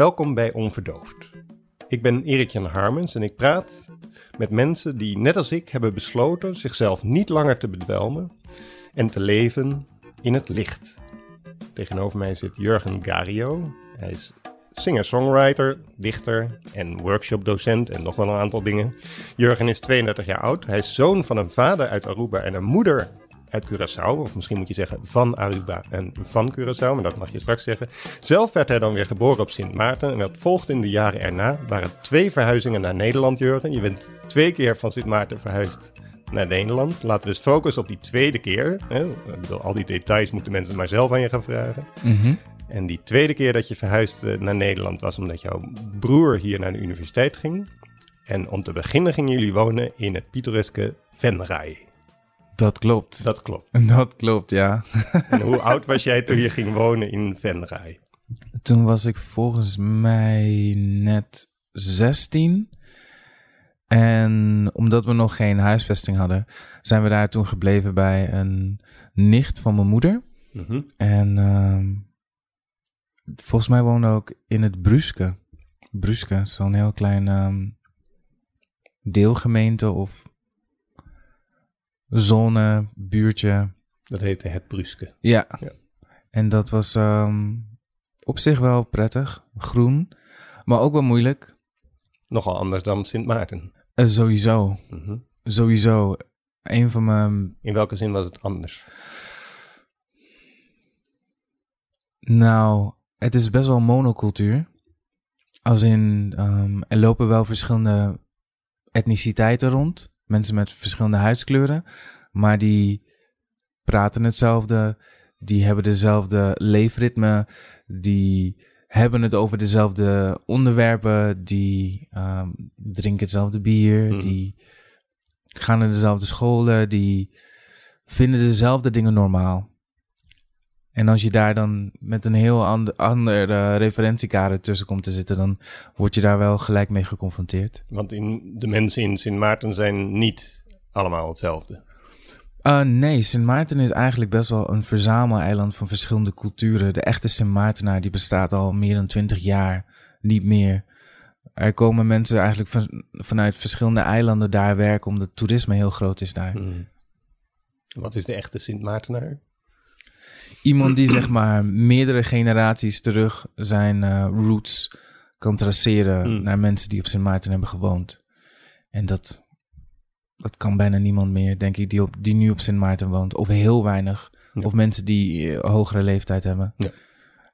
Welkom bij Onverdoofd. Ik ben Erik-Jan Harmens en ik praat met mensen die net als ik hebben besloten zichzelf niet langer te bedwelmen en te leven in het licht. Tegenover mij zit Jurgen Gario. Hij is singer-songwriter, dichter en workshopdocent en nog wel een aantal dingen. Jurgen is 32 jaar oud. Hij is zoon van een vader uit Aruba en een moeder uit Curaçao. Of misschien moet je zeggen van Aruba en van Curaçao, maar dat mag je straks zeggen. Zelf werd hij dan weer geboren op Sint Maarten. En wat volgde in de jaren erna waren twee verhuizingen naar Nederland, Jurgen. Je bent twee keer van Sint Maarten verhuisd naar Nederland. Laten we eens focussen op die tweede keer. Hè? Ik bedoel, al die details moeten mensen maar zelf aan je gaan vragen. En die tweede keer dat je verhuisde naar Nederland was omdat jouw broer hier naar de universiteit ging. En om te beginnen gingen jullie wonen in het pittoreske Venray. Dat klopt. Dat klopt. Dat klopt, ja. En hoe oud was jij toen je ging wonen in Venray? Toen was ik volgens mij net 16. En omdat we nog geen huisvesting hadden, zijn we daar toen gebleven bij een nicht van mijn moeder. Mhm. En ehm, volgens mij woonde ook in het Bruske. Bruske, zo'n heel klein ehm, deelgemeente of zone, buurtje. Dat heette Het Bruske. Ja. Ja. En dat was ehm, op zich wel prettig, groen, maar ook wel moeilijk. Nogal anders dan Sint Maarten. Eh, sowieso, Mhm. sowieso. Een van mijn, In welke zin was het anders? nou, het is best wel monocultuur. Als in, ehm, er lopen wel verschillende etniciteiten rond. Mensen met verschillende huidskleuren. Maar die praten hetzelfde. Die hebben dezelfde leefritme. Die hebben het over dezelfde onderwerpen. Die ehm, drinken hetzelfde bier. Mhm. Die gaan naar dezelfde scholen. Die vinden dezelfde dingen normaal. En als je daar dan met een heel ander, ander eh, referentiekader tussen komt te zitten, dan word je daar wel gelijk mee geconfronteerd. Want in, de mensen in Sint Maarten zijn niet allemaal hetzelfde. Uh, nee, Sint Maarten is eigenlijk best wel een verzameleiland van verschillende culturen. De echte Sint Maartenaar die bestaat al meer dan twintig jaar, niet meer. Er komen mensen eigenlijk van, vanuit verschillende eilanden daar werken, omdat toerisme heel groot is daar. Mhm. Wat is de echte Sint Maartenaar? Iemand die zeg maar meerdere generaties terug zijn eh, roots kan traceren Mm. naar mensen die op Sint Maarten hebben gewoond. En dat, dat kan bijna niemand meer, denk ik, die, op, die nu op Sint Maarten woont. Of heel weinig. Ja. Of mensen die eh, hogere leeftijd hebben. Ja.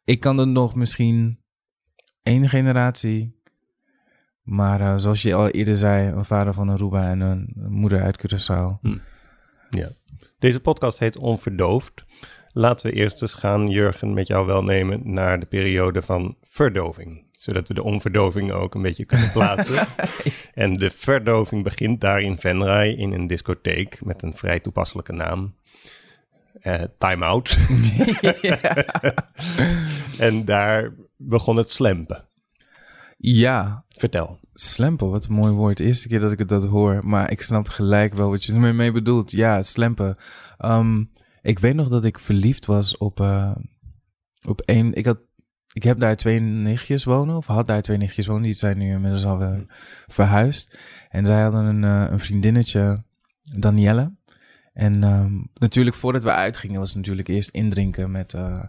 Ik kan er nog misschien één generatie. Maar eh, zoals je al eerder zei, een vader van Aruba en een moeder uit Curaçao. Ja. Deze podcast heet Onverdoofd. Laten we eerst eens gaan, Jurgen, met jou welnemen naar de periode van verdoving. Zodat we de onverdoving ook een beetje kunnen plaatsen. en de verdoving begint daar in Venray in een discotheek met een vrij toepasselijke naam. Eh Time Out. en daar begon het slempen. Ja, Vertel. Slempen, wat een mooi woord. De eerste keer dat ik het dat hoor, maar ik snap gelijk wel wat je ermee mee bedoelt. Ja, slempen. Ehm, ik weet nog dat ik verliefd was op, eh, op een... Ik, had, ik heb daar twee nichtjes wonen, of had daar twee nichtjes wonen. Die zijn nu inmiddels alweer verhuisd. En zij hadden een, eh, een vriendinnetje, Danielle. En ehm, natuurlijk, voordat we uitgingen, was het natuurlijk eerst indrinken met... eh,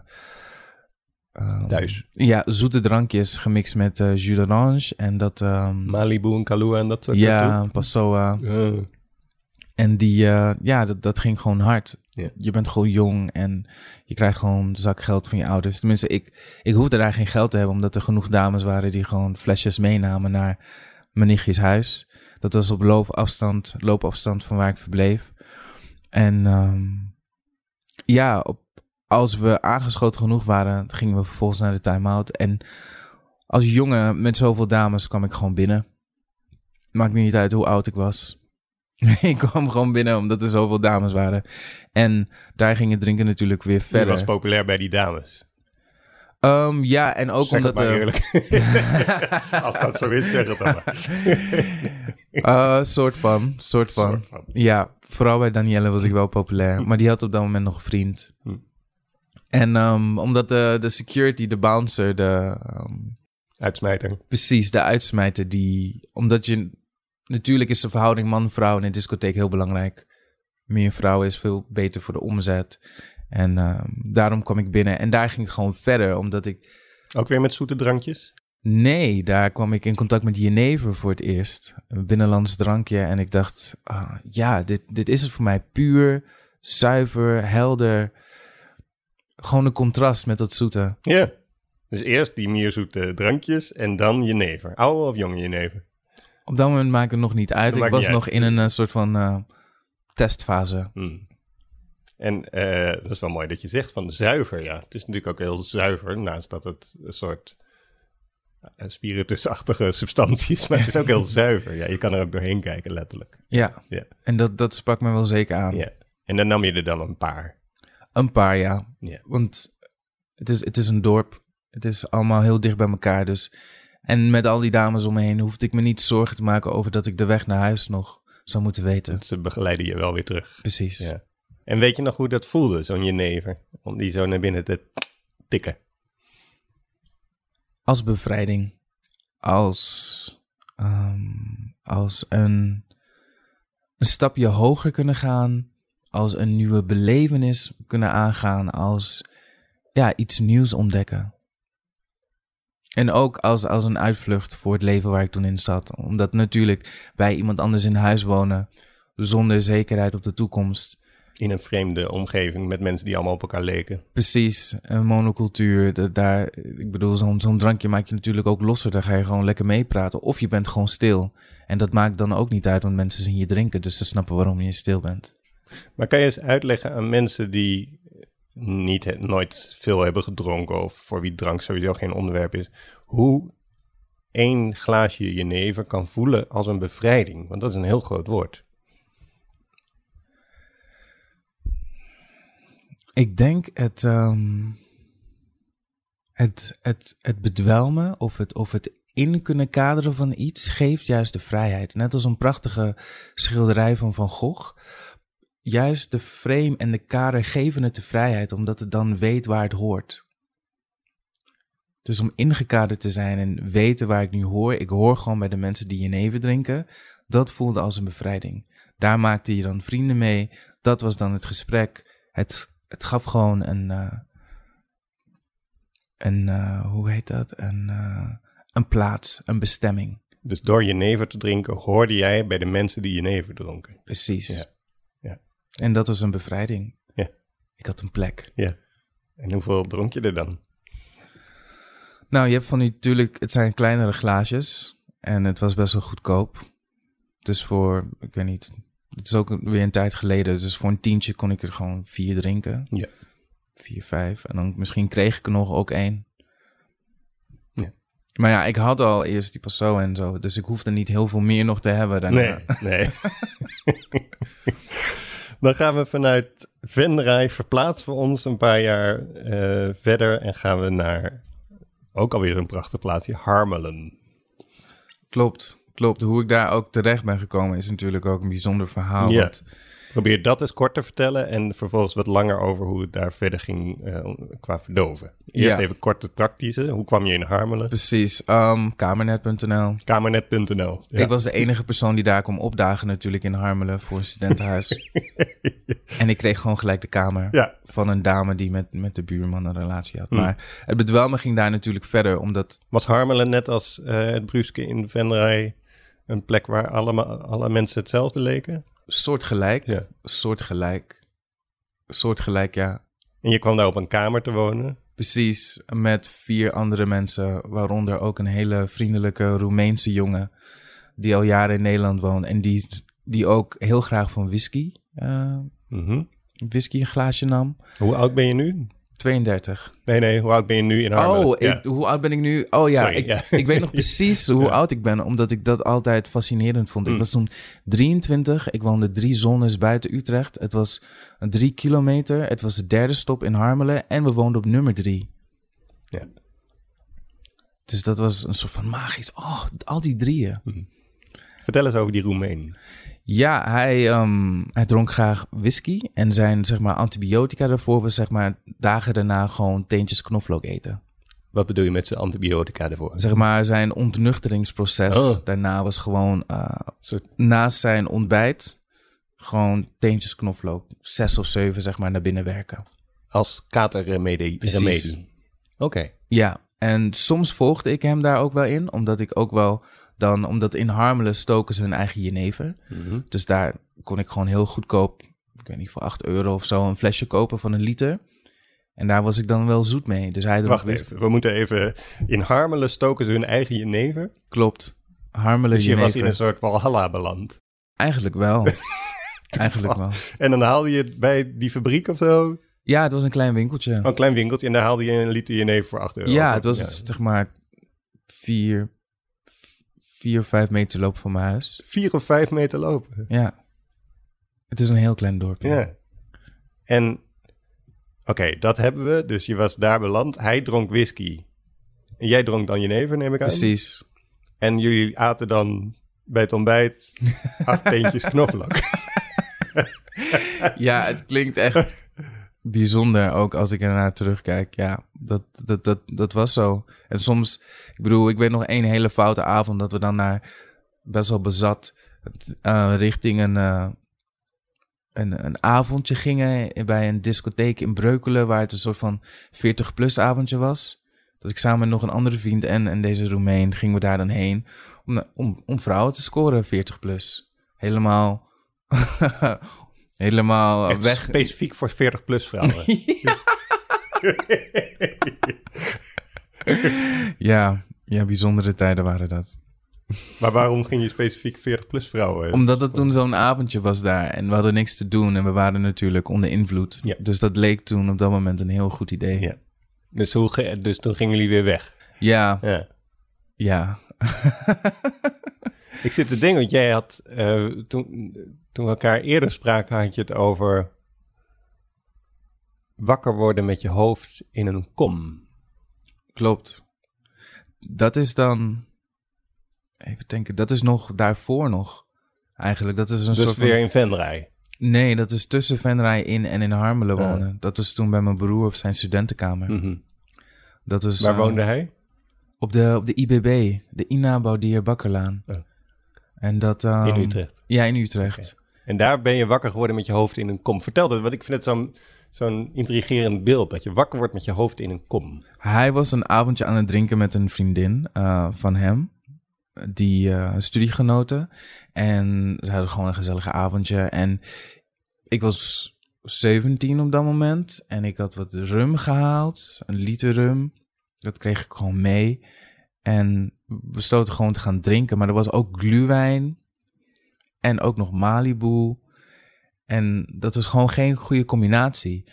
ehm, Thuis. Ja, zoete drankjes gemixt met eh jus d'orange en dat... ehm, Malibu en Kahlua en dat soort ja, Passoa. Uh, En die, eh, ja, dat, dat ging gewoon hard. Je bent gewoon jong en je krijgt gewoon zakgeld van je ouders. Tenminste, ik, ik hoefde daar geen geld te hebben, omdat er genoeg dames waren die gewoon flesjes meenamen naar mijn nichtjes huis. Dat was op loopafstand, loopafstand van waar ik verbleef. En ehm, ja, als we aangeschoten genoeg waren, gingen we vervolgens naar de time-out. En als jongen met zoveel dames kwam ik gewoon binnen. Maakt niet uit hoe oud ik was. ik kwam gewoon binnen omdat er zoveel dames waren. En daar ging het drinken natuurlijk weer Je verder. was populair bij die dames. Ehm, ja, en ook zeg omdat... het maar eerlijk. Als dat zo is, zeg het dan maar. eh, soort van, soort van. Soort van. Ja, vooral bij Danielle was ik wel populair. Maar die had op dat moment nog een vriend. Hm. En ehm, omdat de, de security, de bouncer, de, ehm, Uitsmijter. Precies, de uitsmijter die... Omdat je... Natuurlijk is de verhouding man-vrouw in een discotheek heel belangrijk. Meer vrouwen is veel beter voor de omzet. En ehm, daarom kwam ik binnen. En daar ging ik gewoon verder, omdat ik... Ook weer met zoete drankjes? Nee, daar kwam ik in contact met Jenever voor het eerst. Een binnenlands drankje. En ik dacht, ah, ja, dit, dit is het voor mij. Puur, zuiver, helder. Gewoon een contrast met dat zoete. Ja. Dus eerst die meer zoete drankjes en dan jenever. Oude of jonge jenever? Op dat moment maakte het nog niet uit. Dat ik maakt was nog uit. in een eh, soort van eh, testfase. Hmm. En eh, dat is wel mooi dat je zegt van zuiver. Ja, het is natuurlijk ook heel zuiver, naast dat het een soort spiritusachtige substantie is. Maar het is ook heel zuiver. Ja, je kan er ook doorheen kijken, letterlijk. Ja, Ja. en dat, dat sprak me wel zeker aan. Ja. En dan nam je er dan een paar. Een paar, ja. Ja. Want het is, het is een dorp. Het is allemaal heel dicht bij elkaar. Dus. En met al die dames om me heen hoefde ik me niet zorgen te maken over dat ik de weg naar huis nog zou moeten weten. Ze begeleiden je wel weer terug. Precies. Ja. En weet je nog hoe dat voelde, zo'n jenever? Om die zo naar binnen te tikken. Als bevrijding. Als, ehm, als een, een stapje hoger kunnen gaan. Als een nieuwe belevenis kunnen aangaan. Als ja, iets nieuws ontdekken. En ook als, als een uitvlucht voor het leven waar ik toen in zat. Omdat natuurlijk bij iemand anders in huis wonen. Zonder zekerheid op de toekomst. In een vreemde omgeving met mensen die allemaal op elkaar leken. Precies, een monocultuur. de- daar, ik bedoel, zo'n zo'n drankje maakt je natuurlijk ook losser. Daar ga je gewoon lekker meepraten. Of je bent gewoon stil. En dat maakt dan ook niet uit, want mensen zien je drinken. Dus ze snappen waarom je stil bent. Maar kan je eens uitleggen aan mensen die niet, nooit veel hebben gedronken... of voor wie drank sowieso geen onderwerp is... hoe één glaasje jenever kan voelen als een bevrijding? Want dat is een heel groot woord. Ik denk het, ehm, het, het, het bedwelmen of het, of het in kunnen kaderen van iets geeft juist de vrijheid. Net als een prachtige schilderij van Van Gogh. Juist de frame en de kader geven het de vrijheid, omdat het dan weet waar het hoort. Dus om ingekaderd te zijn en weten waar ik nu hoor, ik hoor gewoon bij de mensen die jenever drinken, dat voelde als een bevrijding. Daar maakte je dan vrienden mee, dat was dan het gesprek. Het, het gaf gewoon een, eh, een eh, hoe heet dat, een, eh, een plaats, een bestemming. Dus door jenever te drinken hoorde jij bij de mensen die jenever dronken. Precies. Ja. En dat was een bevrijding. Ja. Ik had een plek. Ja. En hoeveel dronk je er dan? Nou, je hebt van die natuurlijk, het zijn kleinere glaasjes. En het was best wel goedkoop. Dus voor, ik weet niet, het is ook weer een tijd geleden. Dus voor een tientje kon ik er gewoon vier drinken. Ja. Vier, vijf. En dan misschien kreeg ik er nog ook één. Ja. Maar ja, ik had al eerst die passo en zo. Dus ik hoefde niet heel veel meer nog te hebben daarna. Nee, nee. Dan gaan we vanuit Venray verplaatsen we ons een paar jaar eh, verder en gaan we naar ook alweer een prachtig plaatsje, Harmelen. Klopt, klopt. Hoe ik daar ook terecht ben gekomen is natuurlijk ook een bijzonder verhaal. Ja. Want Probeer dat eens kort te vertellen en vervolgens wat langer over hoe het daar verder ging eh, qua verdoven. Eerst Ja. even kort het praktische. Hoe kwam je in Harmelen? precies, ehm, kamernet.nl. Kamernet.nl. Ja. Ik was de enige persoon die daar kwam opdagen natuurlijk in Harmelen voor een studentenhuis. en ik kreeg gewoon gelijk de kamer Ja, van een dame die met, met de buurman een relatie had. Hmm. Maar het bedwelmen ging daar natuurlijk verder, omdat... was Harmelen net als eh, het Bruske in Venray een plek waar allemaal, alle mensen hetzelfde leken? Soortgelijk, Ja. soortgelijk, soortgelijk, ja. En je kwam daar op een kamer te wonen? Precies, met vier andere mensen, waaronder ook een hele vriendelijke Roemeense jongen die al jaren in Nederland woont en die, die ook heel graag van whisky, eh, Mhm. whisky een glaasje nam. Hoe oud ben je nu? 32. Nee, nee, hoe oud ben je nu in Harmelen? Oh, Ja. ik, hoe oud ben ik nu? Oh ja, Sorry, ik, ja. ik weet nog precies hoe Ja. oud ik ben, omdat ik dat altijd fascinerend vond. Ik Mm. was toen 23, ik woonde drie zones buiten Utrecht. Het was een drie kilometer, het was de derde stop in Harmelen en we woonden op nummer drie. Ja. Dus dat was een soort van magisch. Oh, al die drieën. Vertel eens over die Roemeen. Ja, hij, ehm, hij dronk graag whisky. En zijn zeg maar, antibiotica daarvoor was zeg maar, dagen daarna gewoon teentjes knoflook eten. Wat bedoel je met zijn antibiotica ervoor? Zeg maar, zijn ontnuchteringsproces Oh. daarna was gewoon eh, soort naast zijn ontbijt gewoon teentjes knoflook, zes of zeven zeg maar, naar binnen werken. als katerremedie. Precies. Oké. Ja, en soms volgde ik hem daar ook wel in, omdat ik ook wel dan, omdat in Harmelen stoken ze hun eigen jenever. Mhm. Dus daar kon ik gewoon heel goedkoop, ik weet niet, voor 8 euro of zo, een flesje kopen van een liter. En daar was ik dan wel zoet mee. Dus hij Wacht even, we moeten even... In Harmelen stoken ze hun eigen jenever. Klopt. Harmelen Dus je was jenever. in een soort Valhalla beland. Eigenlijk wel. Eigenlijk wel. En dan haalde je het bij die fabriek of zo. Ja, het was een klein winkeltje. Oh, een klein winkeltje. En daar haalde je een liter jenever voor 8 euro. ja, het was zeg maar vier, vier of vijf meter lopen van mijn huis. Vier of vijf meter lopen. Ja. Het is een heel klein dorp. Ja. En oké, dat hebben we. Dus je was daar beland. Hij dronk whisky. En jij dronk dan jenever, neem ik aan. Precies. En jullie aten dan bij het ontbijt acht teentjes knoflook. Ja, het klinkt echt bijzonder, ook als ik ernaar terugkijk. Ja, dat, dat, dat, dat was zo. En soms, ik bedoel, ik weet nog één hele foute avond dat we dan naar best wel bezat eh, richting een, eh, een, een avondje gingen bij een discotheek in Breukelen, waar het een soort van 40-plus avondje was. Dat ik samen met nog een andere vriend en, en deze Roemeen gingen we daar dan heen om, om, om vrouwen te scoren, 40-plus. Helemaal, helemaal Echt weg. specifiek voor 40 plus vrouwen. Ja, ja, bijzondere tijden waren dat. maar waarom ging je specifiek 40 plus vrouwen? Omdat het toen zo'n avondje was daar en we hadden niks te doen en we waren natuurlijk onder invloed. Ja. Dus dat leek toen op dat moment een heel goed idee. Ja. Dus, hoe dus toen gingen jullie weer weg. Ja, Ja. ja. Ik zit te denken, want jij had eh, toen, toen we elkaar eerder spraken, had je het over wakker worden met je hoofd in een kom. klopt. Dat is dan, even denken, dat is nog daarvoor nog. Eigenlijk, dat is een dus soort weer van... in Venray. Nee, dat is tussen Venray in en in Harmelen Ja. wonen. Dat was toen bij mijn broer op zijn studentenkamer. Mhm. Dat was, Waar eh, woonde hij? Op de, op de IBB, de Ina Boudier Bakkerlaan. Oh. En dat... ehm, In Utrecht. Ja, in Utrecht. En daar ben je wakker geworden met je hoofd in een kom. Vertel dat, want ik vind het zo'n zo'n intrigerend beeld. Dat je wakker wordt met je hoofd in een kom. Hij was een avondje aan het drinken met een vriendin eh, van hem. Die eh studiegenoten. En ze hadden gewoon een gezellige avondje. En ik was 17 op dat moment. En ik had wat rum gehaald. Een liter rum. Dat kreeg ik gewoon mee. En we besloten gewoon te gaan drinken. Maar er was ook gluwijn. En ook nog Malibu. En dat was gewoon geen goede combinatie.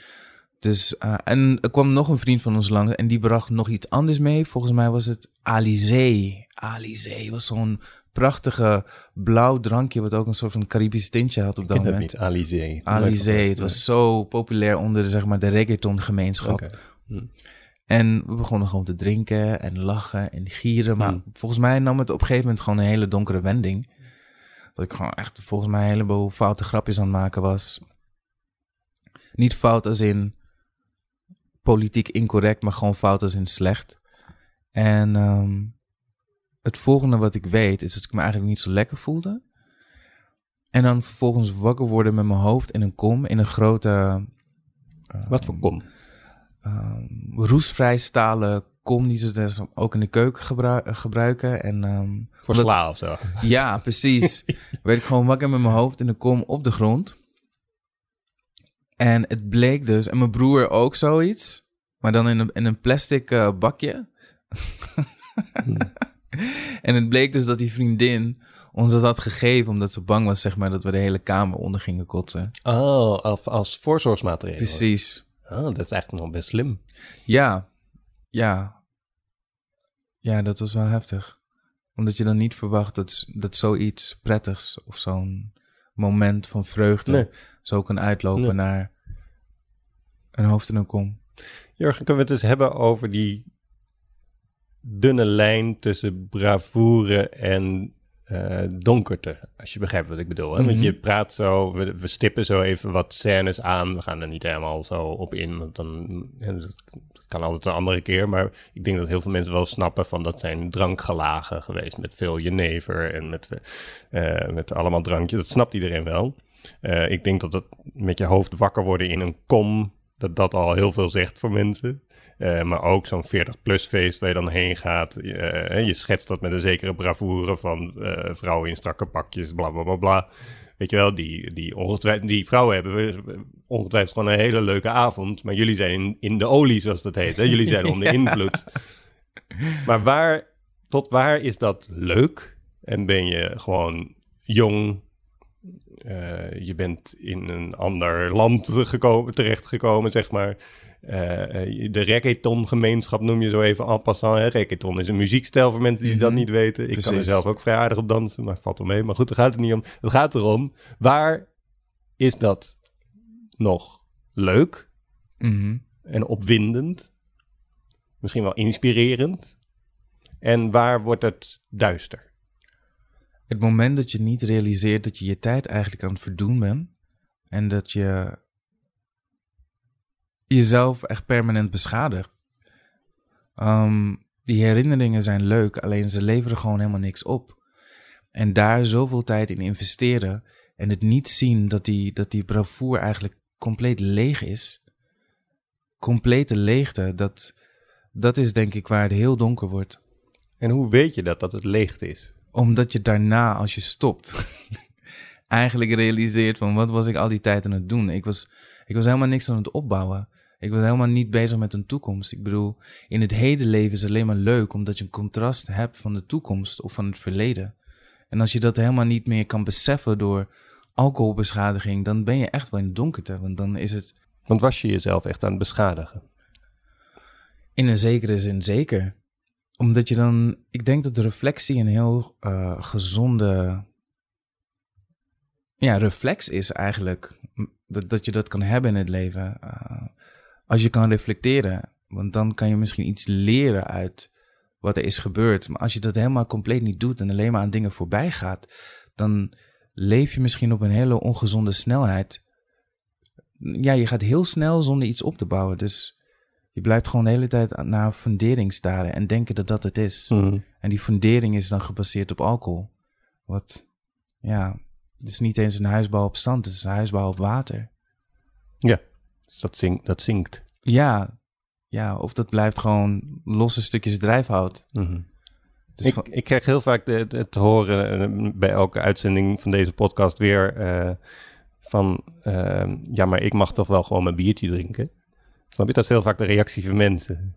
Dus, eh, en er kwam nog een vriend van ons langs en die bracht nog iets anders mee. Volgens mij was het Alizé. Alizé was zo'n prachtige blauw drankje, wat ook een soort van Caribisch tintje had op Ik dat ken dat moment. niet, Alizé. Alizé, het was zo populair onder de, zeg maar, de reggaeton gemeenschap. Hm. En we begonnen gewoon te drinken en lachen en gieren. Maar Hmm. volgens mij nam het op een gegeven moment gewoon een hele donkere wending. Dat ik gewoon echt volgens mij een heleboel foute grapjes aan het maken was. Niet fout als in politiek incorrect, maar gewoon fout als in slecht. En ehm, het volgende wat ik weet is dat ik me eigenlijk niet zo lekker voelde. En dan vervolgens wakker worden met mijn hoofd in een kom, in een grote... Wat voor kom? Ehm, roestvrij stalen kom die ze dus ook in de keuken gebru- gebruiken. En ehm, Voor sla of zo. ja, precies. werd ik gewoon wakker met mijn hoofd in de kom op de grond. En het bleek dus, en mijn broer ook zoiets, maar dan in een, in een plastic eh, bakje. en het bleek dus dat die vriendin ons dat had gegeven omdat ze bang was, zeg maar, dat we de hele kamer onder gingen kotsen. Oh, als, als voorzorgsmaatregel. Precies. Oh, dat is eigenlijk nog best slim. Ja, ja. Ja, dat was wel heftig. Omdat je dan niet verwacht dat, dat zoiets prettigs of zo'n moment van vreugde Nee. zo kan uitlopen Nee. naar een hoofd en een kom. Jurgen, kunnen we het eens hebben over die dunne lijn tussen bravoure en eh, donkerte, als je begrijpt wat ik bedoel. Hè? Want Mhm. je praat zo, we, we stippen zo even wat scènes aan. We gaan er niet helemaal zo op in. Want dan, dat, kan altijd een andere keer. Maar ik denk dat heel veel mensen wel snappen van dat zijn drankgelagen geweest. Met veel jenever en met, eh, met allemaal drankjes. Dat snapt iedereen wel. Eh, ik denk dat dat met je hoofd wakker worden in een kom, dat dat al heel veel zegt voor mensen. Eh, maar ook zo'n 40-plus feest waar je dan heen gaat. Eh, je schetst dat met een zekere bravoure van eh, vrouwen in strakke pakjes, bla bla bla bla. Weet je wel, die, die, die vrouwen hebben ongetwijfeld gewoon een hele leuke avond. Maar jullie zijn in, in de olie, zoals dat heet. Hè? Jullie zijn onder invloed. Maar waar, tot waar is dat leuk? En ben je gewoon jong, je bent in een ander land gekomen, terechtgekomen, zeg maar. Eh, eh, de reggaeton-gemeenschap noem je zo even en passant. Hè? Reggaeton is een muziekstijl voor mensen die dat Mhm. niet weten. Ik kan er zelf ook vrij aardig op dansen, maar valt wel mee. Maar goed, daar gaat het niet om. Het gaat erom, waar is dat nog leuk Mhm. en opwindend? Misschien wel inspirerend. En waar wordt het duister? Het moment dat je niet realiseert dat je je tijd eigenlijk aan het verdoen bent. En dat je jezelf echt permanent beschadigt. Ehm, die herinneringen zijn leuk, alleen ze leveren gewoon helemaal niks op. En daar zoveel tijd in investeren en het niet zien dat die, dat die bravoer eigenlijk compleet leeg is. Complete leegte, dat, dat is denk ik waar het heel donker wordt En hoe weet je dat, dat het leegte is? Omdat je daarna, als je stopt, eigenlijk realiseert van wat was ik al die tijd aan het doen. Ik was, ik was helemaal niks aan het opbouwen. Ik was helemaal niet bezig met een toekomst. Ik bedoel, in het heden leven is alleen maar leuk omdat je een contrast hebt van de toekomst of van het verleden. En als je dat helemaal niet meer kan beseffen door alcoholbeschadiging, dan ben je echt wel in het donkerte. Want dan is het Want was je jezelf echt aan het beschadigen? In een zekere zin zeker. Omdat je dan, ik denk dat de reflectie een heel eh, gezonde ja, reflex is eigenlijk. Dat, dat je dat kan hebben in het leven. Eh, als je kan reflecteren. Want dan kan je misschien iets leren uit wat er is gebeurd. Maar als je dat helemaal compleet niet doet en alleen maar aan dingen voorbij gaat, dan leef je misschien op een hele ongezonde snelheid. Ja, je gaat heel snel zonder iets op te bouwen. Dus je blijft gewoon de hele tijd naar een fundering staren en denken dat dat het is. En die fundering is dan gebaseerd op alcohol. Wat, ja, het is niet eens een huisbouw op zand, het is een huisbouw op water. Ja, dus dat, zink, dat zinkt. Ja, ja, of dat blijft gewoon losse stukjes drijfhout. Dus ik, van- ik krijg heel vaak de, de- te horen eh, bij elke uitzending van deze podcast weer eh, van... eh, ja, maar ik mag toch wel gewoon mijn biertje drinken? Snap je? Dat is heel vaak de reactie van mensen.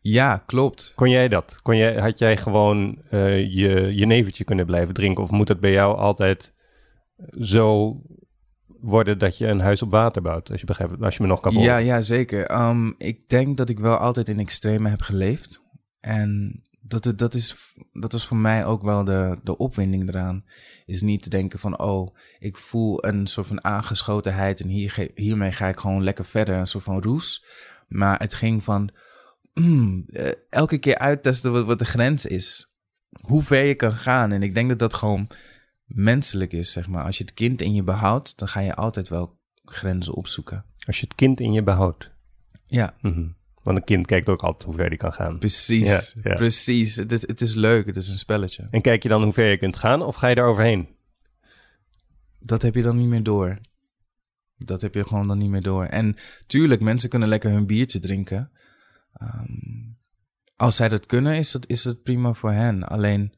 ja, klopt. Kon jij dat? Kon jij, had jij gewoon eh, je, je nevertje kunnen blijven drinken? Of moet het bij jou altijd zo worden dat je een huis op water bouwt? Als je, begrijpt, als je me nog kan volgen. Ja, ja, zeker. Ehm, ik denk dat ik wel altijd in extreme heb geleefd. En dat, dat, is, dat was voor mij ook wel de, de opwinding eraan. Is niet te denken van, oh, ik voel een soort van aangeschotenheid en hier, hiermee ga ik gewoon lekker verder. Een soort van roes. Maar het ging van, mm, eh, elke keer uittesten wat, wat de grens is. Hoe ver je kan gaan. En ik denk dat dat gewoon menselijk is, zeg maar. Als je het kind in je behoudt, dan ga je altijd wel grenzen opzoeken. Als je het kind in je behoudt. Ja, Mhm. Want een kind kijkt ook altijd hoe ver die kan gaan. Precies, Ja, ja. precies. Het is, het is leuk, het is een spelletje. En kijk je dan hoe ver je kunt gaan of ga je daar overheen? Dat heb je dan niet meer door. Dat heb je gewoon dan niet meer door. En tuurlijk, mensen kunnen lekker hun biertje drinken. Ehm, als zij dat kunnen, is dat, is dat prima voor hen. Alleen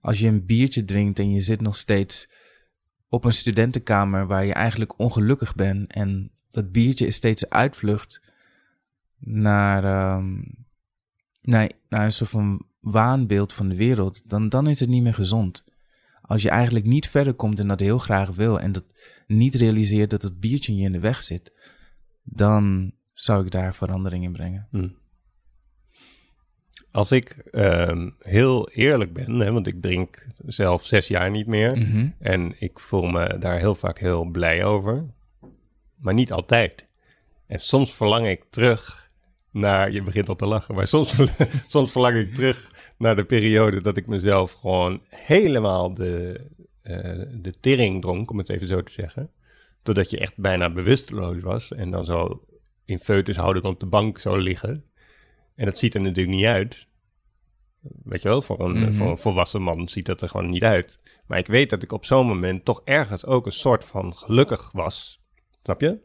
als je een biertje drinkt en je zit nog steeds op een studentenkamer waar je eigenlijk ongelukkig bent en dat biertje is steeds een uitvlucht naar, ehm, naar, naar een soort van waanbeeld van de wereld, dan, dan is het niet meer gezond. Als je eigenlijk niet verder komt en dat heel graag wil en dat niet realiseert dat het biertje je in de weg zit, dan zou ik daar verandering in brengen. Als ik ehm, heel eerlijk ben, hè, want ik drink zelf zes jaar niet meer. Mhm. En ik voel me daar heel vaak heel blij over. Maar niet altijd. En soms verlang ik terug naar, je begint al te lachen, maar soms, soms verlang ik terug naar de periode dat ik mezelf gewoon helemaal de, uh, de tering dronk, om het even zo te zeggen. Totdat je echt bijna bewusteloos was en dan zo in foetushouding op de bank zou liggen. En dat ziet er natuurlijk niet uit. Weet je wel, voor een, Mhm. voor een volwassen man ziet dat er gewoon niet uit. Maar ik weet dat ik op zo'n moment toch ergens ook een soort van gelukkig was. Snap je?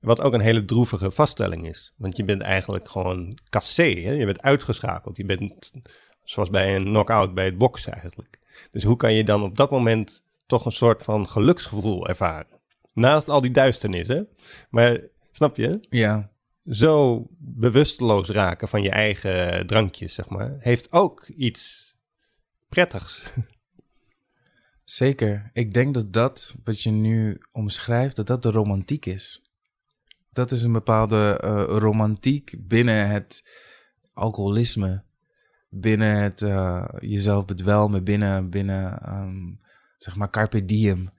Wat ook een hele droevige vaststelling is. Want je bent eigenlijk gewoon cassé. Hè? Je bent uitgeschakeld. Je bent zoals bij een knock-out bij het boksen eigenlijk. Dus hoe kan je dan op dat moment toch een soort van geluksgevoel ervaren? Naast al die duisternis, hè? Maar snap je? Ja, Zo bewusteloos raken van je eigen drankjes, zeg maar, heeft ook iets prettigs. zeker. Ik denk dat dat, wat je nu omschrijft, dat dat de romantiek is. Dat is een bepaalde eh, romantiek binnen het alcoholisme. Binnen het eh, jezelf bedwelmen, binnen, binnen ehm, zeg maar carpe diem.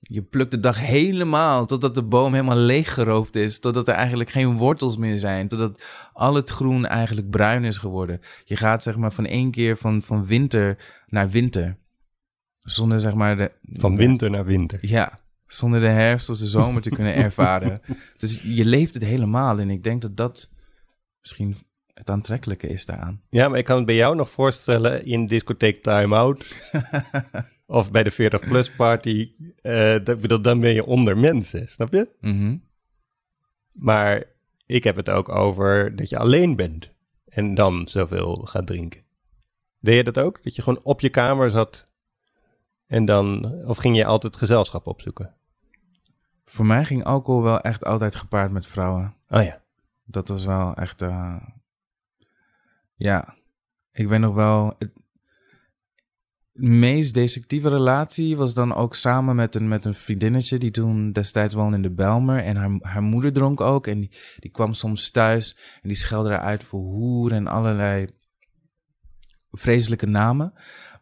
Je plukt de dag helemaal totdat de boom helemaal leeggeroofd is. Totdat er eigenlijk geen wortels meer zijn. Totdat al het groen eigenlijk bruin is geworden. Je gaat zeg maar van één keer van, van winter naar winter. Zonder zeg maar de... Van winter naar winter. Ja, zonder de herfst of de zomer te kunnen ervaren. Dus je leeft het helemaal. En ik denk dat dat misschien het aantrekkelijke is daaraan. Ja, maar ik kan het bij jou nog voorstellen in discotheek Time Out. of bij de 40-plus party. eh, dat, bedoel, dan ben je onder mensen, snap je? Mhm. Maar ik heb het ook over dat je alleen bent. En dan zoveel gaat drinken. Deed je dat ook? Dat je gewoon op je kamer zat. En dan, of ging je altijd gezelschap opzoeken? Voor mij ging alcohol wel echt altijd gepaard met vrouwen. Oh ja. Dat was wel echt. eh, Ja, ik ben nog wel. Het de meest destructieve relatie was dan ook samen met een, met een vriendinnetje die toen destijds woonde in de Belmer. En haar, haar moeder dronk ook. En die, die kwam soms thuis en die schelde haar uit voor hoer en allerlei vreselijke namen.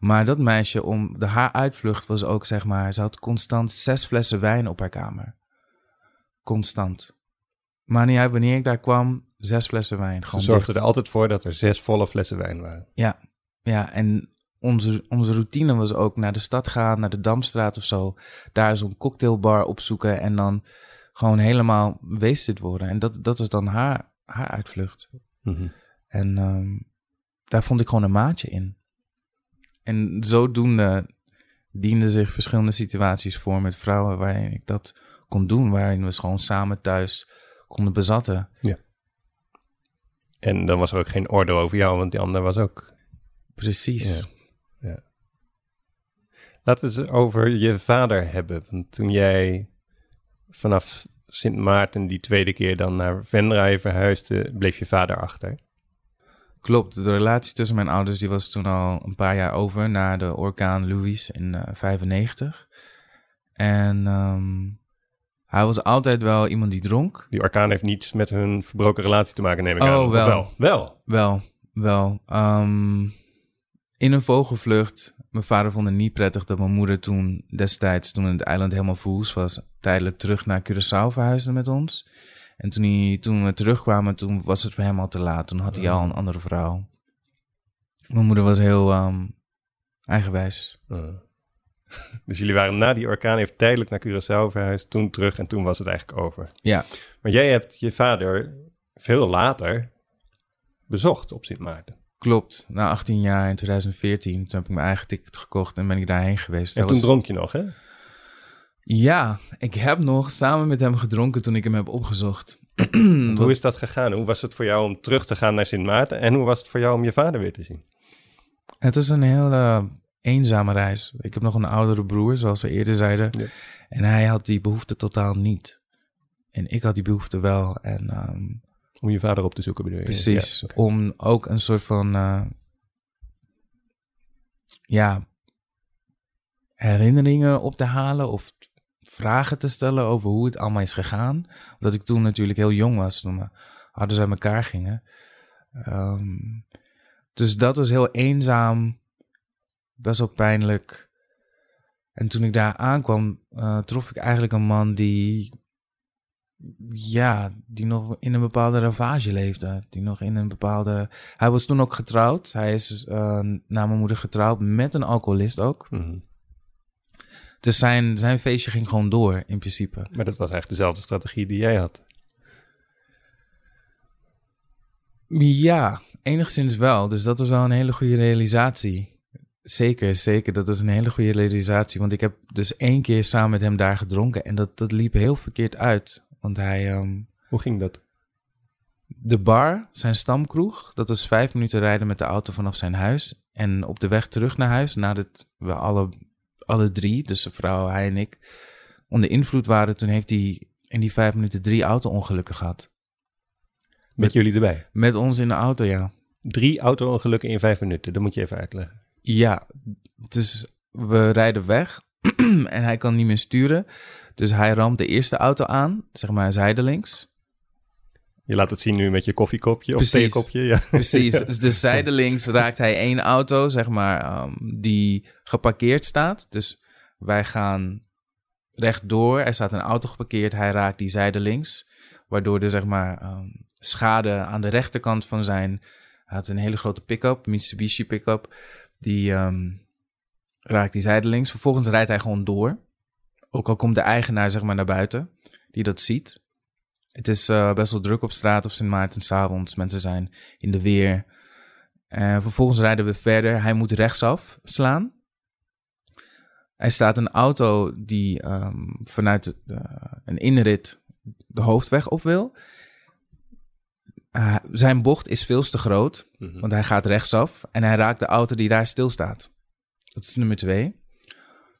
Maar dat meisje, om de, haar uitvlucht was ook, zeg maar, ze had constant zes flessen wijn op haar kamer. Constant. Maar niet uit wanneer ik daar kwam, zes flessen wijn. Ze zorgde er altijd voor dat er zes volle flessen wijn waren. ja, ja, en onze, onze routine was ook naar de stad gaan, naar de Damstraat of zo. Daar zo'n cocktailbar opzoeken en dan gewoon helemaal wasted worden. En dat, dat is dan haar, haar uitvlucht. Mhm. En ehm, daar vond ik gewoon een maatje in. En zodoende dienden zich verschillende situaties voor met vrouwen waarin ik dat kon doen. Waarin we gewoon samen thuis konden bezatten. En dan was er ook geen orde over jou, want die ander was ook. Precies. Laten we het over je vader hebben. Want toen jij vanaf Sint Maarten die tweede keer dan naar Venray verhuisde, bleef je vader achter. Klopt, de relatie tussen mijn ouders die was toen al een paar jaar over na de orkaan Louis in eh 95. En ehm, hij was altijd wel iemand die dronk. Die orkaan heeft niets met hun verbroken relatie te maken, neem ik Oh, aan. Of wel. wel. Wel. Wel, wel. Ehm, in een vogelvlucht. Mijn vader vond het niet prettig dat mijn moeder toen destijds, toen het eiland helemaal verwoest was, tijdelijk terug naar Curaçao verhuisde met ons. En toen, hij, toen we terugkwamen, toen was het voor hem al te laat. Toen had hij al een andere vrouw. Mijn moeder was heel ehm, eigenwijs. Dus jullie waren na die orkaan even tijdelijk naar Curaçao verhuisd, toen terug en toen was het eigenlijk over. Ja, Maar jij hebt je vader veel later bezocht op Sint Maarten. klopt. Na 18 jaar in 2014, toen heb ik mijn eigen ticket gekocht en ben ik daarheen geweest. En Dat toen was- dronk je nog, hè? Ja, ik heb nog samen met hem gedronken toen ik hem heb opgezocht. Hoe is dat gegaan? Hoe was het voor jou om terug te gaan naar Sint Maarten? En hoe was het voor jou om je vader weer te zien? Het was een hele eenzame reis. Ik heb nog een oudere broer, zoals we eerder zeiden. Ja. En hij had die behoefte totaal niet. En ik had die behoefte wel. En ehm, Om je vader op te zoeken bedoel je? precies, Ja, om ook een soort van... eh, ja, herinneringen op te halen of vragen te stellen over hoe het allemaal is gegaan. Omdat ik toen natuurlijk heel jong was, toen mijn ouders uit elkaar gingen. Ehm, dus dat was heel eenzaam, best wel pijnlijk. En toen ik daar aankwam, eh, trof ik eigenlijk een man die ja, die nog in een bepaalde ravage leefde. Die nog in een bepaalde... Hij was toen ook getrouwd. Hij is uh, na mijn moeder getrouwd met een alcoholist ook. Mhm. Dus zijn, zijn feestje ging gewoon door, in principe. Maar dat was eigenlijk dezelfde strategie die jij had. Ja, enigszins wel. Dus dat was wel een hele goede realisatie. Zeker, zeker. Dat is een hele goede realisatie. Want ik heb dus één keer samen met hem daar gedronken. En dat, dat liep heel verkeerd uit. Want hij... ehm, Hoe ging dat? de bar, zijn stamkroeg, dat was vijf minuten rijden met de auto vanaf zijn huis. En op de weg terug naar huis, nadat we alle, alle drie, dus de vrouw, hij en ik, onder invloed waren, toen heeft hij in die vijf minuten drie auto-ongelukken gehad. Met, Met- jullie erbij. Met ons in de auto, ja. Drie auto-ongelukken in vijf minuten. Dat moet je even uitleggen. Ja, dus we rijden weg en hij kan niet meer sturen. Dus hij ramt de eerste auto aan, zeg maar zijdelings. Je laat het zien nu met je koffiekopje of theekopje. Ja. Precies. Dus zijdelings raakt hij één auto, zeg maar, ehm, die geparkeerd staat. Dus wij gaan rechtdoor. Er staat een auto geparkeerd. Hij raakt die zijdelings. Waardoor er, zeg maar, ehm, schade aan de rechterkant van zijn... Hij had een hele grote pick-up, Mitsubishi pick-up. Die ehm, raakt die zijdelings. Vervolgens rijdt hij gewoon door. Ook al komt de eigenaar, zeg maar, naar buiten. Die dat ziet. Het is eh, best wel druk op straat op Sint Maarten s'avonds. Mensen zijn in de weer. En vervolgens rijden we verder. Hij moet rechtsaf slaan. Er staat een auto die ehm, vanuit het, eh, een inrit de hoofdweg op wil. Eh, zijn bocht is veel te groot, Mhm. want hij gaat rechtsaf en hij raakt de auto die daar stilstaat. Dat is nummer twee.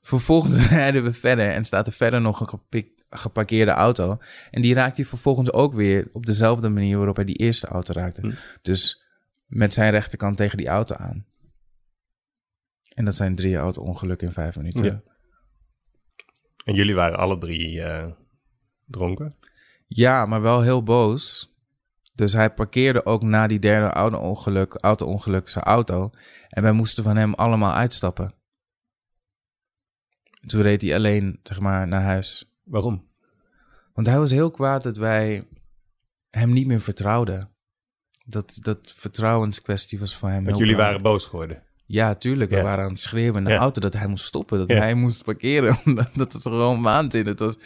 Vervolgens rijden we verder en staat er verder nog een geparkeerde auto. En die raakt hij vervolgens ook weer op dezelfde manier waarop hij die eerste auto raakte. Hm. Dus met zijn rechterkant tegen die auto aan. En dat zijn drie auto-ongelukken in vijf minuten. Ja. En jullie waren alle drie eh, dronken. Ja, maar wel heel boos. Dus hij parkeerde ook na die derde auto-ongeluk, auto-ongeluk zijn auto. En wij moesten van hem allemaal uitstappen. Toen reed hij alleen, zeg maar, naar huis. Waarom? Want hij was heel kwaad dat wij hem niet meer vertrouwden. Dat, dat vertrouwenskwestie was voor hem Want jullie waren boos geworden. Ja, tuurlijk. We Ja. waren aan het schreeuwen in de Ja. auto dat hij moest stoppen. Dat Ja. hij moest parkeren. Omdat dat het gewoon waanzin. Het was...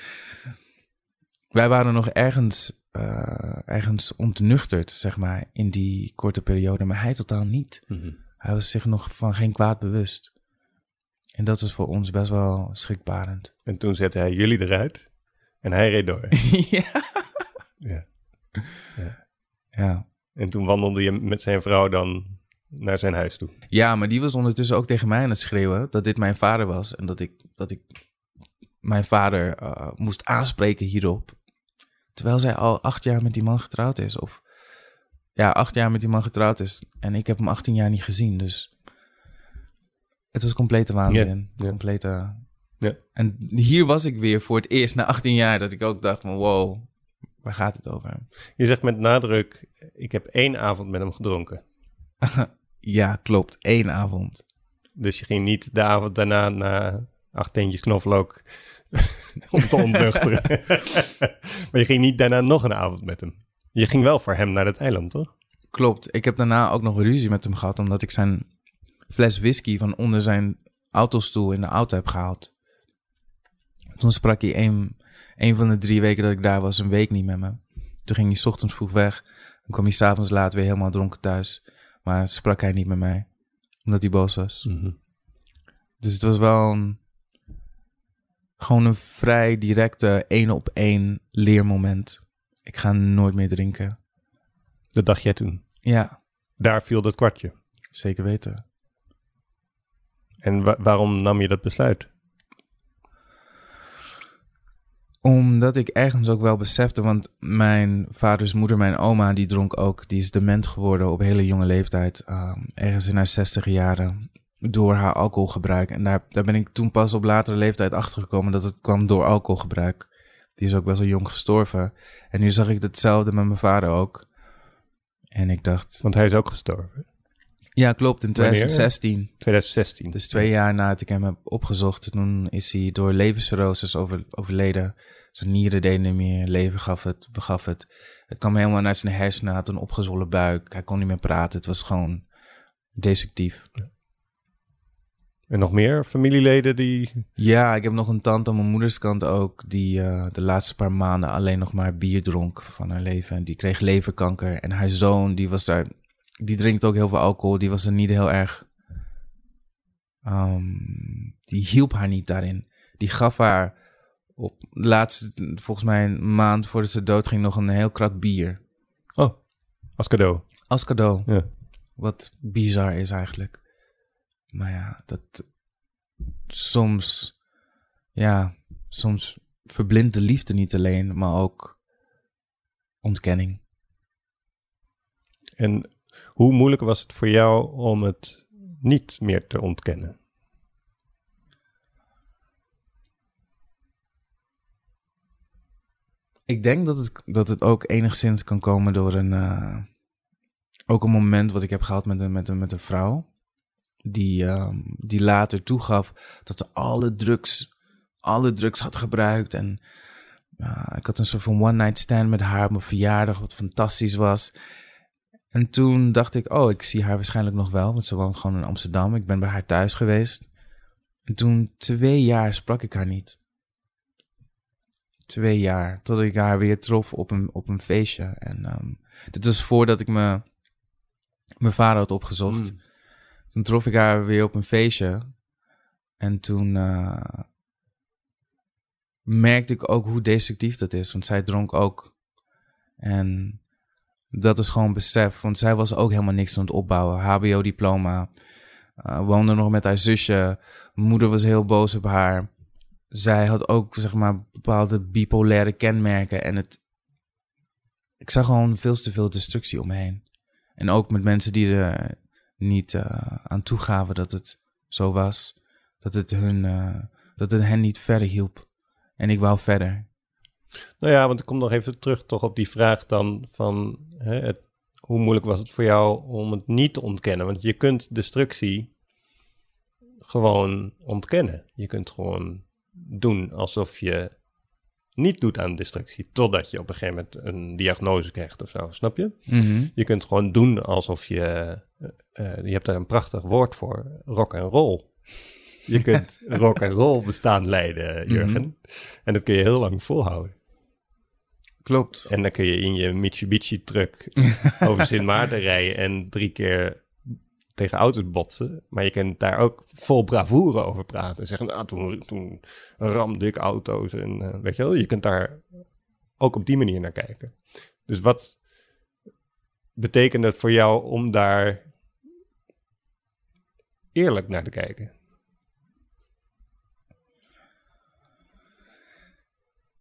Wij waren nog ergens, eh, ergens ontnuchterd, zeg maar, in die korte periode. Maar hij totaal niet. Mhm. Hij was zich nog van geen kwaad bewust. En dat is voor ons best wel schrikbarend. En toen zette hij jullie eruit. En hij reed door. ja. ja. ja. En toen wandelde je met zijn vrouw dan naar zijn huis toe. Ja, maar die was ondertussen ook tegen mij aan het schreeuwen dat dit mijn vader was. En dat ik, dat ik mijn vader eh, moest aanspreken hierop. Terwijl zij al acht jaar met die man getrouwd is. Of ja, acht jaar met die man getrouwd is. En ik heb hem 18 jaar niet gezien. Dus het was complete waanzin. Ja. Complete... Ja. En hier was ik weer voor het eerst na 18 jaar dat ik ook dacht van wow, waar gaat het over? Je zegt met nadruk, ik heb één avond met hem gedronken. Ja, klopt. Eén avond. Dus je ging niet de avond daarna na acht teentjes knoflook om te ontnuchteren. maar je ging niet daarna nog een avond met hem. Je ging wel voor hem naar het eiland, toch? Klopt. Ik heb daarna ook nog ruzie met hem gehad, omdat ik zijn fles whisky van onder zijn autostoel in de auto heb gehaald. Toen sprak hij een, een van de drie weken dat ik daar was, een week niet met me. Toen ging hij 's ochtends vroeg weg. Dan kwam hij s'avonds laat weer helemaal dronken thuis. Maar sprak hij niet met mij, omdat hij boos was. Dus het was wel een, gewoon een vrij directe één op één leermoment. Ik ga nooit meer drinken. Dat dacht jij toen. Ja, Daar viel dat kwartje. zeker weten. En wa- waarom nam je dat besluit? Omdat ik ergens ook wel besefte, want mijn vaders moeder, mijn oma, die dronk ook. Die is dement geworden op hele jonge leeftijd, ehm, ergens in haar zestiger jaren, door haar alcoholgebruik. En daar, daar ben ik toen pas op latere leeftijd achtergekomen dat het kwam door alcoholgebruik. Die is ook best wel jong gestorven. En nu zag ik hetzelfde met mijn vader ook. En ik dacht, Want hij is ook gestorven. Ja, klopt. In Wanneer? 2016. 2016. Dus twee jaar nadat ik hem heb opgezocht, toen is hij door levenscirrosis over, overleden. Zijn nieren deden niet meer, leven gaf het, begaf het. Het kwam helemaal naar zijn hersenen, had een opgezwollen buik. Hij kon niet meer praten, het was gewoon destructief. En nog meer familieleden die... Ja, ik heb nog een tante aan mijn moeders kant ook, die eh, de laatste paar maanden alleen nog maar bier dronk van haar leven. En die kreeg leverkanker. En haar zoon, die was daar, die drinkt ook heel veel alcohol, die was er niet heel erg... ehm, die hielp haar niet daarin. Die gaf haar op laatste, volgens mij een maand voordat ze doodging, nog een heel krat bier. Oh, als cadeau. Als cadeau. Ja. Wat bizar is eigenlijk. Maar ja, dat soms, ja, soms verblindt de liefde niet alleen, maar ook ontkenning. En hoe moeilijk was het voor jou om het niet meer te ontkennen? Ik denk dat het, dat het ook enigszins kan komen door een, eh, ook een moment wat ik heb gehad met een, met een, met een vrouw. Die, ehm, die later toegaf dat ze alle drugs, alle drugs had gebruikt. En uh, ik had een soort van one night stand met haar op mijn verjaardag, wat fantastisch was. En toen dacht ik, oh, ik zie haar waarschijnlijk nog wel, want ze woont gewoon in Amsterdam. Ik ben bij haar thuis geweest. En toen, twee jaar, sprak ik haar niet. Twee jaar, tot ik haar weer trof op een, op een feestje. En ehm, dit was voordat ik me, mijn vader had opgezocht. Mm. Toen trof ik haar weer op een feestje. En toen eh, merkte ik ook hoe destructief dat is. Want zij dronk ook. En dat is gewoon besef. Want zij was ook helemaal niks aan het opbouwen. HBO-diploma. eh, woonde nog met haar zusje. Moeder was heel boos op haar. Zij had ook, zeg maar, bepaalde bipolaire kenmerken. En het... Ik zag gewoon veel te veel destructie om me heen. En ook met mensen die er niet eh, aan toegaven dat het zo was. Dat het, hun, eh, dat het hen niet verder hielp. En ik wou verder. Nou ja, want ik kom nog even terug toch op die vraag dan van hè, het, hoe moeilijk was het voor jou om het niet te ontkennen? Want je kunt destructie gewoon ontkennen. Je kunt gewoon doen alsof je niet doet aan destructie, totdat je op een gegeven moment een diagnose krijgt of zo, snap je? Je kunt gewoon doen alsof je, eh, eh, je hebt daar een prachtig woord voor, rock en roll. Je kunt rock en roll bestaan leiden, Jurgen. En dat kun je heel lang volhouden. Klopt. En dan kun je in je Mitsubishi truck over Sint Maarten rijden en drie keer tegen auto's botsen. Maar je kunt daar ook vol bravoure over praten. En zeggen, ah, toen, toen ramde ik auto's. En eh, weet je wel, je kunt daar ook op die manier naar kijken. Dus wat betekent het voor jou om daar eerlijk naar te kijken?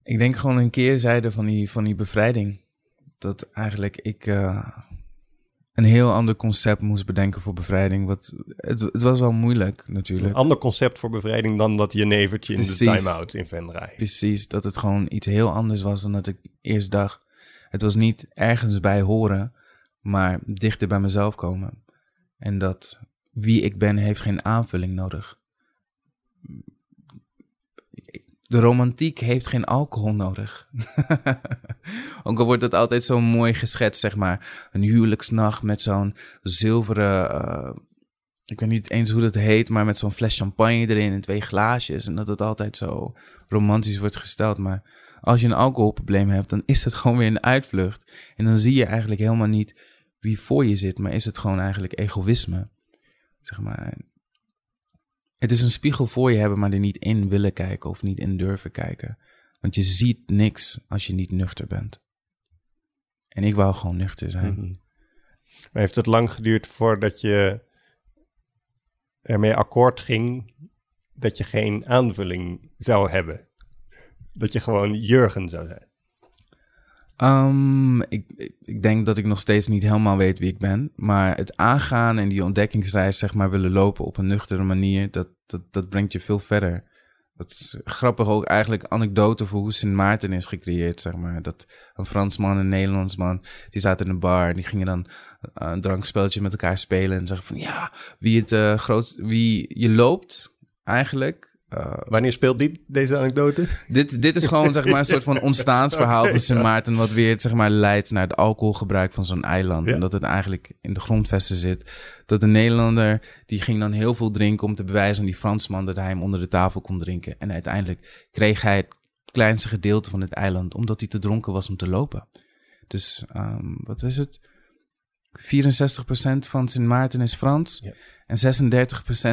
Ik denk gewoon een keerzijde van die, van die bevrijding. Dat eigenlijk ik eh, een heel ander concept moest bedenken voor bevrijding. Wat, het, het was wel moeilijk natuurlijk. Een ander concept voor bevrijding dan dat je nevertje in de time-out in Venray. Precies, dat het gewoon iets heel anders was dan dat ik eerst dacht. Het was niet ergens bij horen, maar dichter bij mezelf komen. En dat wie ik ben heeft geen aanvulling nodig. De romantiek heeft geen alcohol nodig. Ook al wordt het altijd zo mooi geschetst, zeg maar. Een huwelijksnacht met zo'n zilveren... eh, ik weet niet eens hoe dat heet, maar met zo'n fles champagne erin en twee glaasjes. En dat het altijd zo romantisch wordt gesteld. Maar als je een alcoholprobleem hebt, dan is het gewoon weer een uitvlucht. En dan zie je eigenlijk helemaal niet wie voor je zit, maar is het gewoon eigenlijk egoïsme. Zeg maar. Het is een spiegel voor je hebben, maar er niet in willen kijken of niet in durven kijken. Want je ziet niks als je niet nuchter bent. En ik wou gewoon nuchter zijn. Mhm. Maar heeft het lang geduurd voordat je ermee akkoord ging dat je geen aanvulling zou hebben? Dat je gewoon Jurgen zou zijn? Um, ik, ik- denk dat ik nog steeds niet helemaal weet wie ik ben. Maar het aangaan en die ontdekkingsreis, zeg maar, willen lopen op een nuchtere manier, dat, dat, dat brengt je veel verder Dat is grappig ook eigenlijk anekdote voor hoe Sint Maarten is gecreëerd, zeg maar. Dat een Fransman en een Nederlandsman, die zaten in een bar en die gingen dan eh, een drankspelletje met elkaar spelen en zeggen van ja, wie het uh, groot, wie je loopt eigenlijk, uh, Wanneer speelt die, deze anekdote? Dit, dit is gewoon zeg maar, een soort van ontstaansverhaal van Sint Maarten, wat weer zeg maar, leidt naar het alcoholgebruik van zo'n eiland. En dat het eigenlijk in de grondvesten zit. Dat de Nederlander, die ging dan heel veel drinken om te bewijzen aan die Fransman dat hij hem onder de tafel kon drinken. En uiteindelijk kreeg hij het kleinste gedeelte van het eiland, omdat hij te dronken was om te lopen. Dus um, wat is het? 64% van Sint Maarten is Frans. Ja. En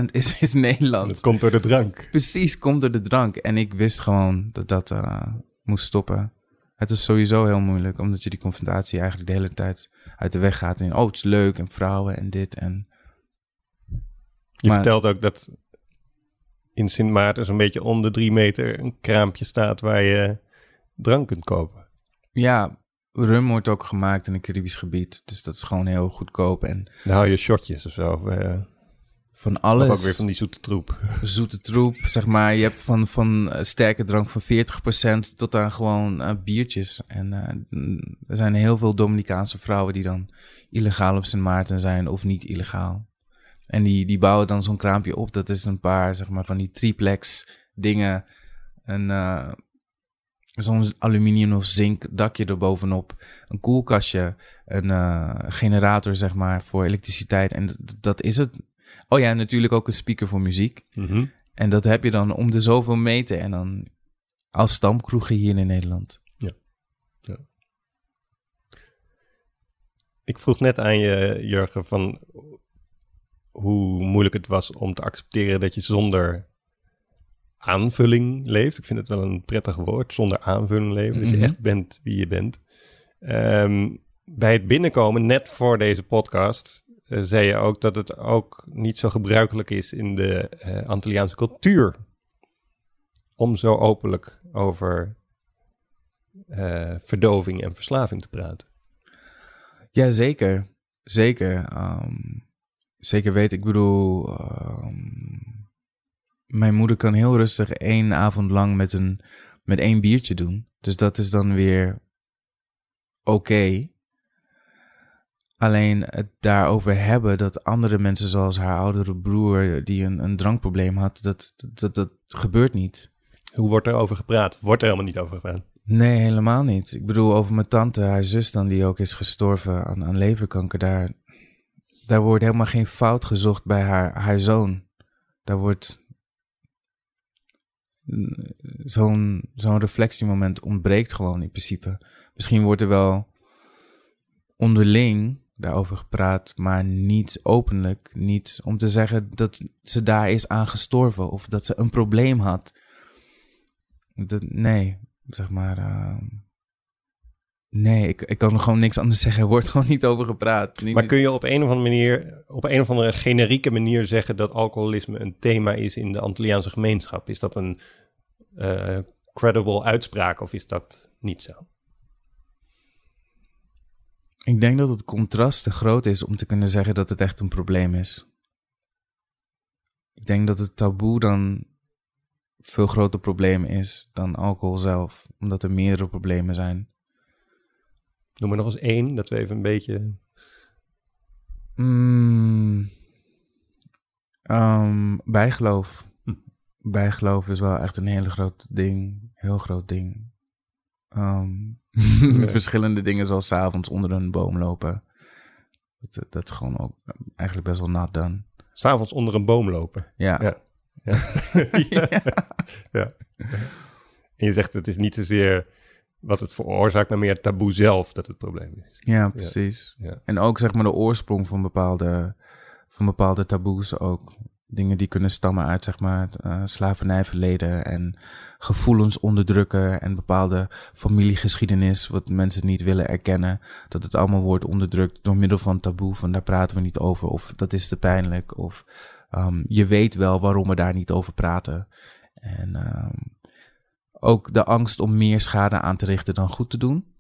36% is, is Nederland. Het komt door de drank. Precies, komt door de drank. En ik wist gewoon dat dat uh, moest stoppen. Het is sowieso heel moeilijk, omdat je die confrontatie eigenlijk de hele tijd uit de weg gaat. En oh, het is leuk en vrouwen en dit en... Je vertelt ook dat in Sint Maarten zo'n beetje om de drie meter een kraampje staat waar je drank kunt kopen. Ja, rum wordt ook gemaakt in een Caribisch gebied. Dus dat is gewoon heel goedkoop. En dan hou je shotjes of zo. Uh, van alles. Of ook weer van die zoete troep. Zoete troep, zeg maar. Je hebt van, van uh, sterke drank van 40% tot aan gewoon uh, biertjes. En er zijn heel veel Dominicaanse vrouwen die dan illegaal op Sint Maarten zijn of niet illegaal. En die, die bouwen dan zo'n kraampje op. Dat is een paar, zeg maar, van die triplex dingen. Een zo'n aluminium of zink dakje erbovenop, een koelkastje, een uh, generator zeg maar voor elektriciteit en dat is het. Oh ja, natuurlijk ook een speaker voor muziek. Mhm. En dat heb je dan om de zoveel meter en dan als stamkroegen hier in Nederland. Ja. ja. Ik vroeg net aan je, Jurgen, van hoe moeilijk het was om te accepteren dat je zonder aanvulling leeft. Ik vind het wel een prettig woord, zonder aanvulling leven. Dat je mhm. echt bent wie je bent. Ehm, bij het binnenkomen, net voor deze podcast, uh, zei je ook dat het ook niet zo gebruikelijk is in de uh, Antilliaanse cultuur om zo openlijk over uh, verdoving en verslaving te praten. Ja, zeker. Zeker. Um, zeker weet ik bedoel, um, mijn moeder kan heel rustig één avond lang met, een, met één biertje doen. Dus dat is dan weer oké. Alleen het daarover hebben dat andere mensen, zoals haar oudere broer, die een, een drankprobleem had, dat, dat, dat gebeurt niet. Hoe wordt er over gepraat? Wordt er helemaal niet over gepraat? Nee, helemaal niet. Ik bedoel, over mijn tante, haar zus dan, die ook is gestorven aan, aan leverkanker, daar, daar wordt helemaal geen fout gezocht bij haar, haar zoon. Daar wordt zo'n zo'n reflectiemoment ontbreekt gewoon in principe. Misschien wordt er wel onderling daarover gepraat, maar niet openlijk. Niet om te zeggen dat ze daar is aan gestorven of dat ze een probleem had. Dat, nee, zeg maar. Uh, nee, ik, ik kan er gewoon niks anders zeggen. Er wordt gewoon niet over gepraat. maar kun je op een of andere manier, op een of andere generieke manier zeggen dat alcoholisme een thema is in de Antilliaanse gemeenschap? Is dat een uh, credible uitspraak of is dat niet zo? Ik denk dat het contrast te groot is om te kunnen zeggen dat het echt een probleem is. Ik denk dat het taboe dan veel groter probleem is dan alcohol zelf, omdat er meerdere problemen zijn. Noem maar nog eens één, dat we even een beetje. Mm, um, bijgeloof bijgeloof is wel echt een hele groot ding. Heel groot ding. Um, Verschillende dingen zoals s'avonds onder een boom lopen. Dat, dat is gewoon ook eigenlijk best wel nat dan. S'avonds onder een boom lopen? Ja. Ja. ja. ja. En je zegt het is niet zozeer wat het veroorzaakt, maar meer het taboe zelf dat het probleem is. Ja, precies. Ja. En ook zeg maar de oorsprong van bepaalde, van bepaalde taboes ook dingen die kunnen stammen uit zeg maar uh, slavernijverleden en gevoelens onderdrukken en bepaalde familiegeschiedenis wat mensen niet willen erkennen dat het allemaal wordt onderdrukt door middel van taboe van daar praten we niet over of dat is te pijnlijk of um, je weet wel waarom we daar niet over praten. En um, ook de angst om meer schade aan te richten dan goed te doen.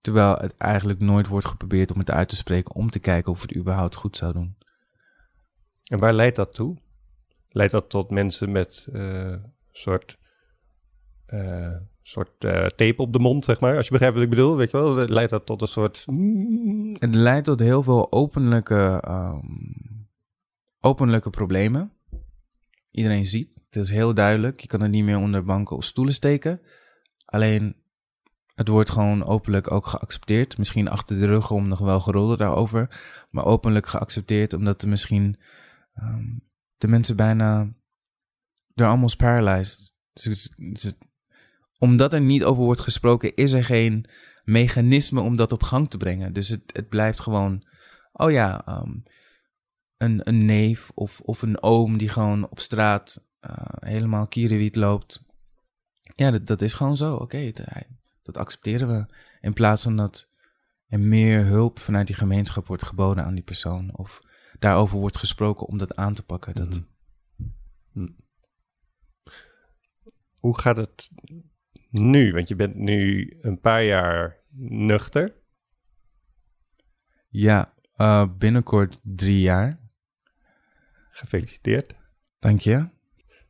Terwijl het eigenlijk nooit wordt geprobeerd om het uit te spreken om te kijken of het überhaupt goed zou doen en waar leidt dat toe? Leidt dat tot mensen met uh, soort, eh, soort eh, tape op de mond, zeg maar. Als je begrijpt wat ik bedoel, weet je wel. Leidt dat tot een soort... Het leidt tot heel veel openlijke, ehm, openlijke problemen. Iedereen ziet, het is heel duidelijk. Je kan het niet meer onder banken of stoelen steken. Alleen, het wordt gewoon openlijk ook geaccepteerd. Misschien achter de rug om nog wel gerollen daarover. Maar openlijk geaccepteerd, omdat er misschien ehm, de mensen bijna... They're almost paralyzed. Dus omdat er niet over wordt gesproken, is er geen mechanisme om dat op gang te brengen. Dus het, het blijft gewoon, oh ja, ehm, een, een neef of, of een oom die gewoon op straat eh, helemaal kierenwiet loopt. Ja, dat, is gewoon zo. Oké, hij- dat accepteren we. In plaats van dat er meer hulp vanuit die gemeenschap wordt geboden aan die persoon. Of daarover wordt gesproken om dat aan te pakken. Dat, Mhm. Hm. Hoe gaat het nu? Want je bent nu een paar jaar nuchter. Ja, eh, binnenkort drie jaar. Gefeliciteerd. Dank je.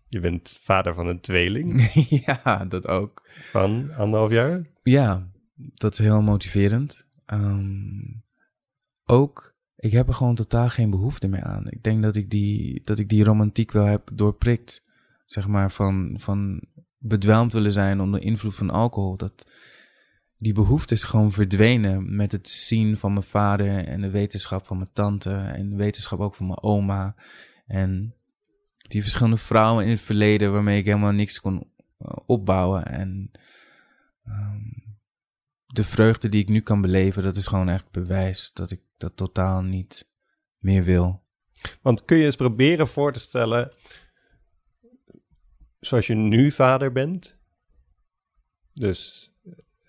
Je bent vader van een tweeling ja, dat ook. van anderhalf jaar. Ja, dat is heel motiverend. Ehm, ook, ik heb er gewoon totaal geen behoefte meer aan. Ik denk dat ik die, dat ik die romantiek wel heb doorprikt. Zeg maar van, van bedwelmd willen zijn onder invloed van alcohol. Dat, die behoefte is gewoon verdwenen met het zien van mijn vader en de wetenschap van mijn tante en de wetenschap ook van mijn oma. En die verschillende vrouwen in het verleden waarmee ik helemaal niks kon eh, opbouwen. En ehm, de vreugde die ik nu kan beleven, dat is gewoon echt bewijs dat ik dat totaal niet meer wil. Want kun je eens proberen voor te stellen, zoals je nu vader bent, dus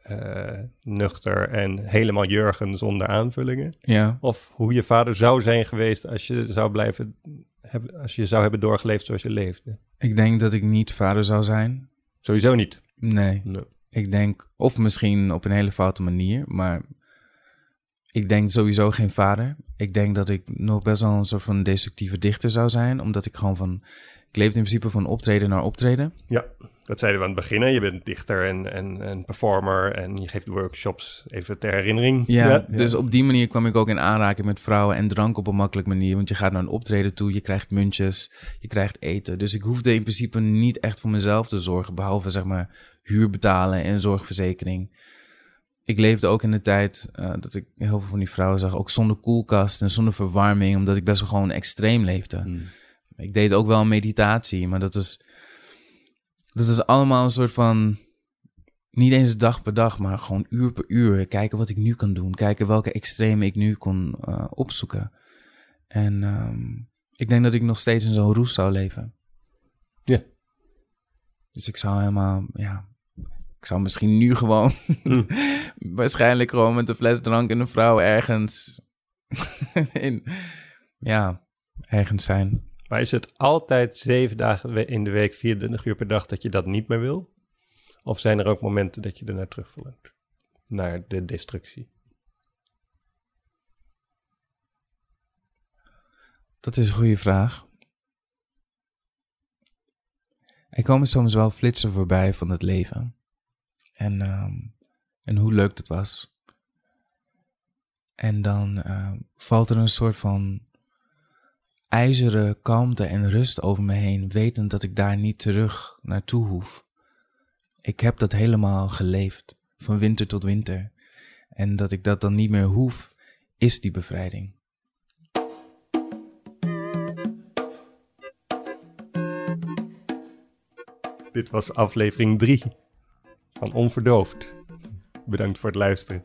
eh, nuchter en helemaal Jurgen zonder aanvullingen, Ja. of hoe je vader zou zijn geweest als je zou blijven hebben, als je zou hebben doorgeleefd zoals je leefde. Ik denk dat ik niet vader zou zijn. Sowieso niet. Nee. Nee. Ik denk, of misschien op een hele foute manier, maar ik denk sowieso geen vader. Ik denk dat ik nog best wel een soort van destructieve dichter zou zijn, omdat ik gewoon van, ik leef in principe van optreden naar optreden. Ja, dat zeiden we aan het begin. hè. Je bent dichter en, en, en performer en je geeft workshops, even ter herinnering. Ja, dus op die manier kwam ik ook in aanraking met vrouwen en drank op een makkelijke manier. Want je gaat naar een optreden toe, je krijgt muntjes, je krijgt eten. Dus ik hoefde in principe niet echt voor mezelf te zorgen, behalve zeg maar huur betalen en zorgverzekering. Ik leefde ook in de tijd eh, dat ik heel veel van die vrouwen zag, ook zonder koelkast en zonder verwarming, omdat ik best wel gewoon extreem leefde. Hmm. Ik deed ook wel meditatie, maar dat is, dat is allemaal een soort van, niet eens dag per dag, maar gewoon uur per uur. Kijken wat ik nu kan doen, kijken welke extreme ik nu kon eh, opzoeken. En ehm, ik denk dat ik nog steeds in zo'n roes zou leven. Ja. Dus ik zou helemaal, ja, ik zou misschien nu gewoon, Mm. waarschijnlijk gewoon met een fles drank en een vrouw ergens, in, ja, ergens zijn. Maar is het altijd zeven dagen in de week, 24 uur per dag, dat je dat niet meer wil? Of zijn er ook momenten dat je er naar terug? Naar de destructie. Dat is een goede vraag. Er komen soms wel flitsen voorbij van het leven. En, ehm, en hoe leuk het was. En dan ehm, valt er een soort van ijzeren kalmte en rust over me heen, wetend dat ik daar niet terug naartoe hoef. Ik heb dat helemaal geleefd, van winter tot winter. En dat ik dat dan niet meer hoef, is die bevrijding. Dit was aflevering 3 van Onverdoofd. Bedankt voor het luisteren.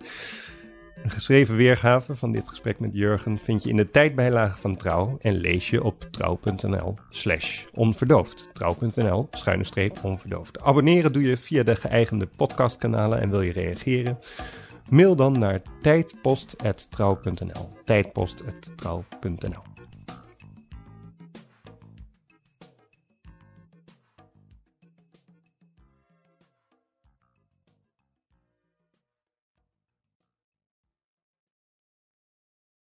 Een geschreven weergave van dit gesprek met Jurgen vind je in de tijdbijlage van Trouw en lees je op trouw.nl slash onverdoofd. Trouw.nl schuine streep onverdoofd. Abonneren doe je via de geëigende podcastkanalen en wil je reageren? Mail dan naar tijdpost.trouw.nl tijdpost.trouw.nl